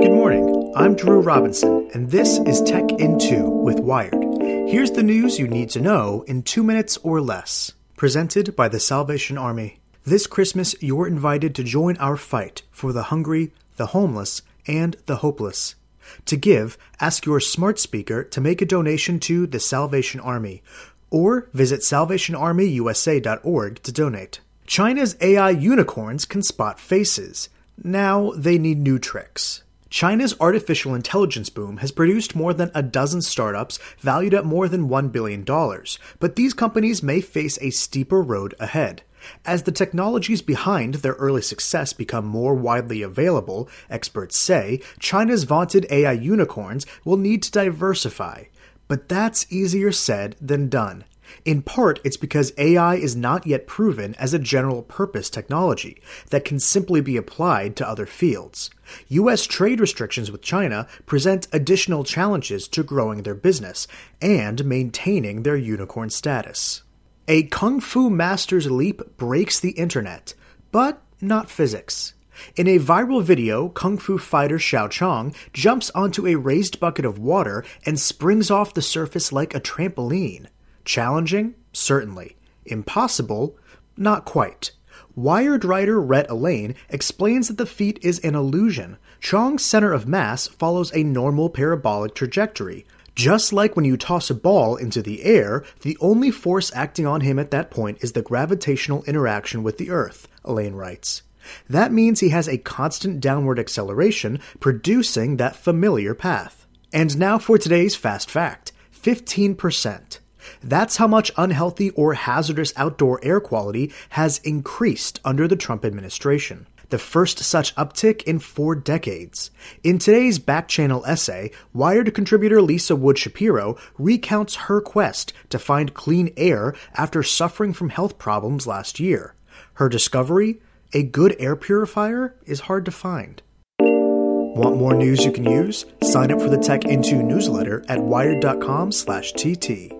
Good morning. I'm Drew Robinson, and this is Tech in 2 with Wired. Here's the news you need to know in two minutes or less. Presented by the Salvation Army. This Christmas, you're invited to join our fight for the hungry, the homeless, and the hopeless. To give, ask your smart speaker to make a donation to the Salvation Army, or visit salvationarmyusa.org to donate. China's AI unicorns can spot faces. Now they need new tricks. China's artificial intelligence boom has produced more than a dozen startups valued at more than $1 billion, but these companies may face a steeper road ahead. As the technologies behind their early success become more widely available, experts say China's vaunted AI unicorns will need to diversify. But that's easier said than done. In part, it's because AI is not yet proven as a general purpose technology that can simply be applied to other fields. U.S. trade restrictions with China present additional challenges to growing their business and maintaining their unicorn status. A kung fu master's leap breaks the internet, but not physics. In a viral video, Kung Fu fighter Xiao Chong jumps onto a raised bucket of water and springs off the surface like a trampoline. Challenging? Certainly. Impossible? Not quite. Wired writer Rhett Allain explains that the feat is an illusion. Chong's center of mass follows a normal parabolic trajectory. Just like when you toss a ball into the air, the only force acting on him at that point is the gravitational interaction with the Earth, Allain writes. That means he has a constant downward acceleration, producing that familiar path. And now for today's fast fact 15%. That's how much unhealthy or hazardous outdoor air quality has increased under the Trump administration. The first such uptick in four decades. In today's back channel essay, Wired contributor Lisa Wood Shapiro recounts her quest to find clean air after suffering from health problems last year. Her discovery? A good air purifier is hard to find. Want more news you can use? Sign up for the Tech in Two newsletter at wired.com/tt.